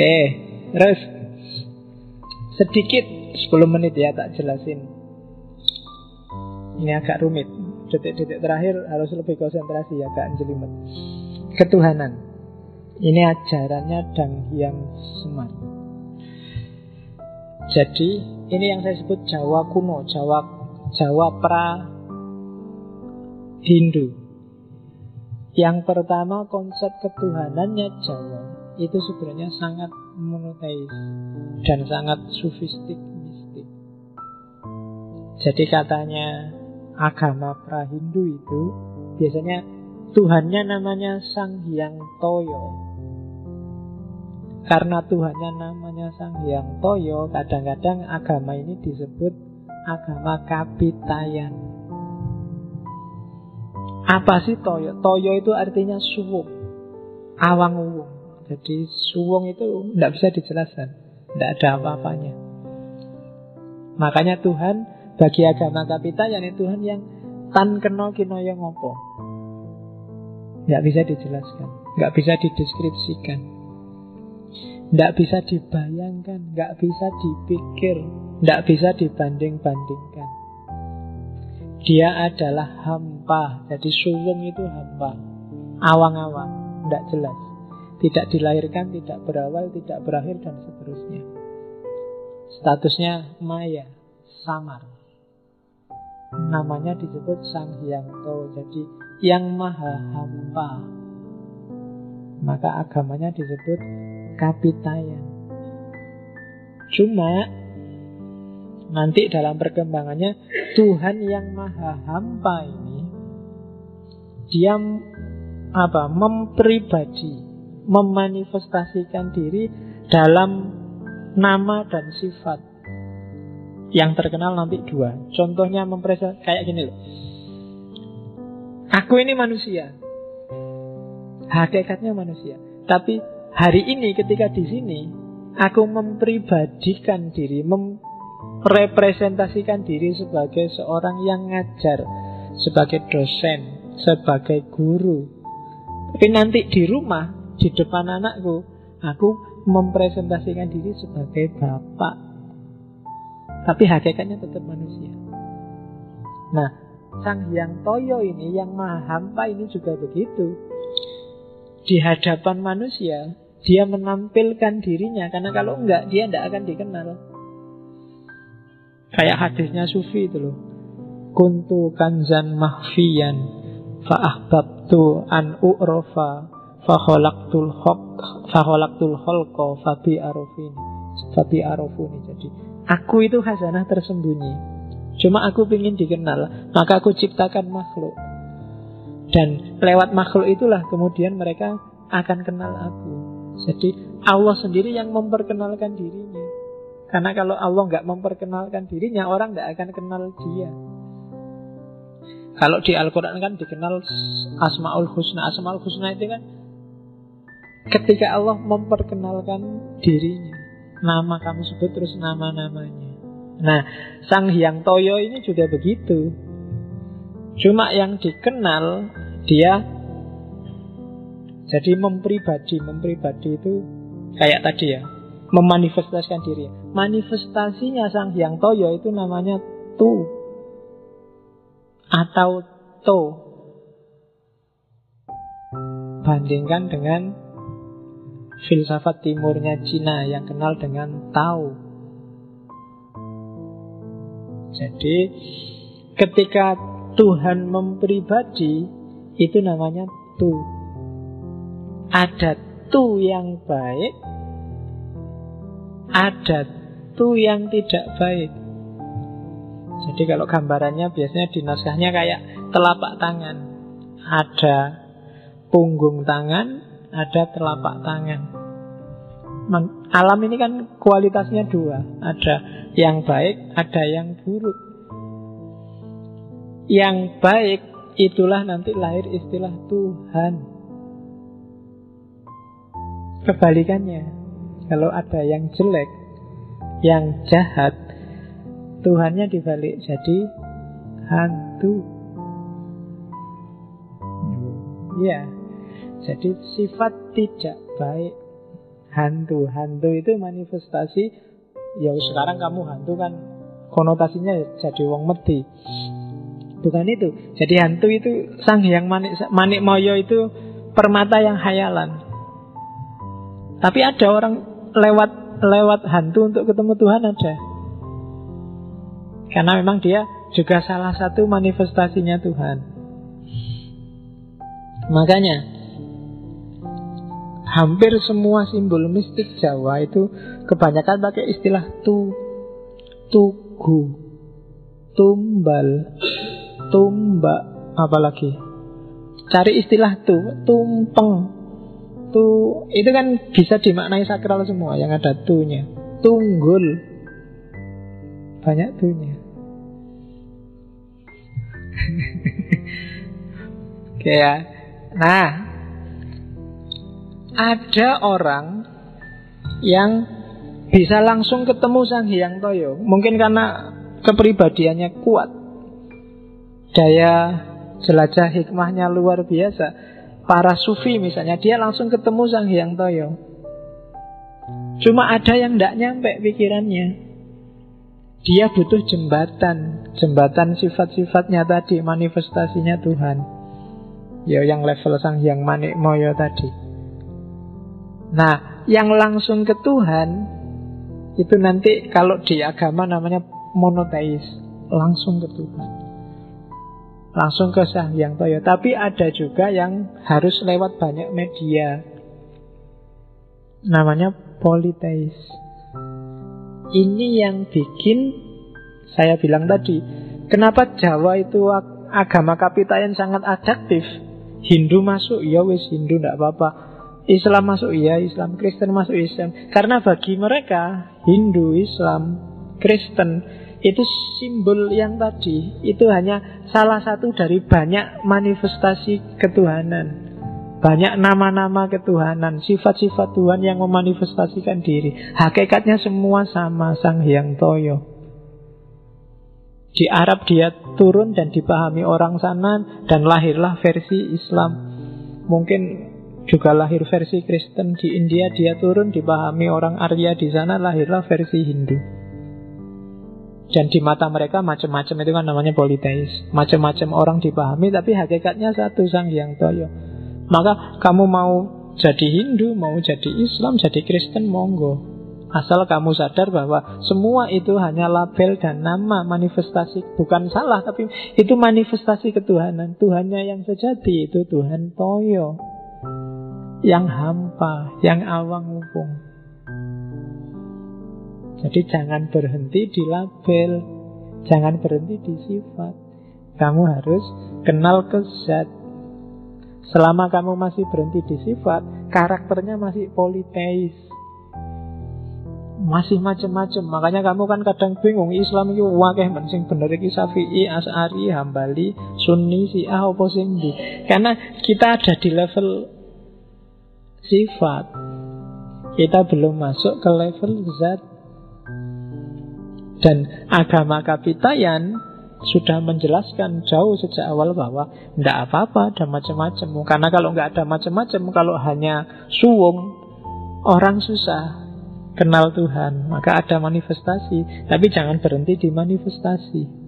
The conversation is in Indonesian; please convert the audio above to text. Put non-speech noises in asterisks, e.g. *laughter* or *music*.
Oke, terus sedikit 10 menit ya tak jelasin. Ini agak rumit. Detik-detik terakhir harus lebih konsentrasi ya, agak jelimet. Ketuhanan. Ini ajarannya Dang Hyang Semar. Jadi ini yang saya sebut Jawa kuno, Jawa Jawa pra Hindu. Yang pertama konsep ketuhanannya Jawa itu sebenarnya sangat monoteis dan sangat sufistik mistik. Jadi katanya agama pra-Hindu itu biasanya Tuhannya namanya Sang Hyang Toyo. Karena Tuhannya namanya Sang Hyang Toyo, kadang-kadang agama ini disebut agama kapitayan. Apa sih Toyo? Toyo itu artinya suwung, awang uwung. Jadi suwung itu tidak bisa dijelaskan, tidak ada apa-apanya. Makanya Tuhan bagi agama kapitayan itu Tuhan yang tan keno yang ngopo. Nggak bisa dijelaskan, nggak bisa dideskripsikan, nggak bisa dibayangkan, nggak bisa dipikir, nggak bisa dibanding-bandingkan. Dia adalah hampa, jadi suwung itu hampa, awang-awang, nggak jelas, tidak dilahirkan, tidak berawal, tidak berakhir dan seterusnya. Statusnya maya, samar. Namanya disebut Sang Hyangto, jadi yang maha hampa. Maka agamanya disebut kapitayan. Cuma nanti dalam perkembangannya Tuhan yang maha hampa ini dia apa mempribadi memanifestasikan diri dalam nama dan sifat yang terkenal nanti dua. Contohnya mempresentasikan kayak gini loh. Aku ini manusia. Hakikatnya manusia. Tapi hari ini ketika di sini aku mempribadikan diri, merepresentasikan diri sebagai seorang yang ngajar, sebagai dosen, sebagai guru. Tapi nanti di rumah, di depan anakku, aku mempresentasikan diri sebagai bapak. Tapi hakikatnya tetap manusia. Nah, Sang Hyang Toyo ini, yang maha hampa ini juga begitu. Di hadapan manusia, dia menampilkan dirinya. Karena kalau enggak, dia tidak akan dikenal. Kayak hadisnya Sufi itu loh. Kuntu kanzan mahfiyan fa'ahbabtu an u'rofa fakholaktul hok fakholaktul holko fabi arofini fabi arofuni jadi aku itu khazanah tersembunyi Cuma aku ingin dikenal, maka aku ciptakan makhluk. Dan lewat makhluk itulah kemudian mereka akan kenal aku. Jadi Allah sendiri yang memperkenalkan dirinya. Karena kalau Allah nggak memperkenalkan dirinya, orang nggak akan kenal dia. Kalau di Al-Quran kan dikenal Asma'ul Husna. Asma'ul Husna itu kan ketika Allah memperkenalkan dirinya. Nama kamu sebut terus nama-namanya. Nah, Sang Hyang Toyo ini juga begitu. Cuma yang dikenal dia jadi mempribadi, mempribadi itu kayak tadi ya, memanifestasikan diri. Manifestasinya Sang Hyang Toyo itu namanya tu atau to. Bandingkan dengan filsafat timurnya Cina yang kenal dengan tau. Jadi ketika Tuhan mempribadi itu namanya tu. Ada tu yang baik, ada tu yang tidak baik. Jadi kalau gambarannya biasanya di naskahnya kayak telapak tangan. Ada punggung tangan, ada telapak tangan. Alam ini kan kualitasnya dua. Ada yang baik, ada yang buruk. Yang baik itulah nanti lahir istilah Tuhan. Kebalikannya, kalau ada yang jelek, yang jahat, Tuhannya dibalik jadi hantu. Ya, jadi sifat tidak baik hantu. Hantu itu manifestasi ya sekarang kamu hantu kan konotasinya jadi wong mati. Bukan itu. Jadi hantu itu sang yang manik, manik moyo itu permata yang hayalan. Tapi ada orang lewat lewat hantu untuk ketemu Tuhan ada. Karena memang dia juga salah satu manifestasinya Tuhan. Makanya hampir semua simbol mistik Jawa itu kebanyakan pakai istilah tu, tugu, tumbal, tumbak, apalagi. Cari istilah tu, tumpeng. Tu itu kan bisa dimaknai sakral semua yang ada tunya. Tunggul. Banyak tunya. *laughs* Oke ya. Nah, ada orang yang bisa langsung ketemu Sang Hyang Toyo. Mungkin karena kepribadiannya kuat. Daya jelajah hikmahnya luar biasa. Para sufi misalnya, dia langsung ketemu Sang Hyang Toyo. Cuma ada yang tidak nyampe pikirannya. Dia butuh jembatan Jembatan sifat-sifatnya tadi Manifestasinya Tuhan Ya yang level sang yang manik moyo tadi Nah yang langsung ke Tuhan Itu nanti kalau di agama namanya monoteis Langsung ke Tuhan Langsung ke sang yang toyo Tapi ada juga yang harus lewat banyak media Namanya politeis ini yang bikin saya bilang tadi, kenapa Jawa itu agama kapita yang sangat adaptif. Hindu masuk, ya wis Hindu tidak apa-apa. Islam masuk, ya Islam. Kristen masuk Islam. Karena bagi mereka Hindu, Islam, Kristen itu simbol yang tadi itu hanya salah satu dari banyak manifestasi ketuhanan. Banyak nama-nama ketuhanan, sifat-sifat Tuhan yang memanifestasikan diri. Hakikatnya semua sama Sang Hyang Toyo. Di Arab dia turun dan dipahami orang sana dan lahirlah versi Islam. Mungkin juga lahir versi Kristen di India dia turun dipahami orang Arya di sana lahirlah versi Hindu. Dan di mata mereka macam-macam itu kan namanya politeis. Macam-macam orang dipahami tapi hakikatnya satu Sang Hyang Toyo. Maka kamu mau jadi Hindu, mau jadi Islam, jadi Kristen, monggo. Asal kamu sadar bahwa semua itu hanya label dan nama manifestasi Bukan salah, tapi itu manifestasi ketuhanan Tuhannya yang sejati itu Tuhan Toyo Yang hampa, yang awang mumpung Jadi jangan berhenti di label Jangan berhenti di sifat Kamu harus kenal ke zat Selama kamu masih berhenti di sifat, karakternya masih politeis. Masih macam-macam. Makanya kamu kan kadang bingung Islam itu wakeh sing bener iki Syafi'i, As'ari, Hambali, Sunni, Syiah apa Karena kita ada di level sifat. Kita belum masuk ke level zat. Dan agama kapitayan sudah menjelaskan jauh sejak awal bahwa tidak apa-apa ada macam-macam. Karena kalau nggak ada macam-macam, kalau hanya suwung, orang susah kenal Tuhan. Maka ada manifestasi, tapi jangan berhenti di manifestasi.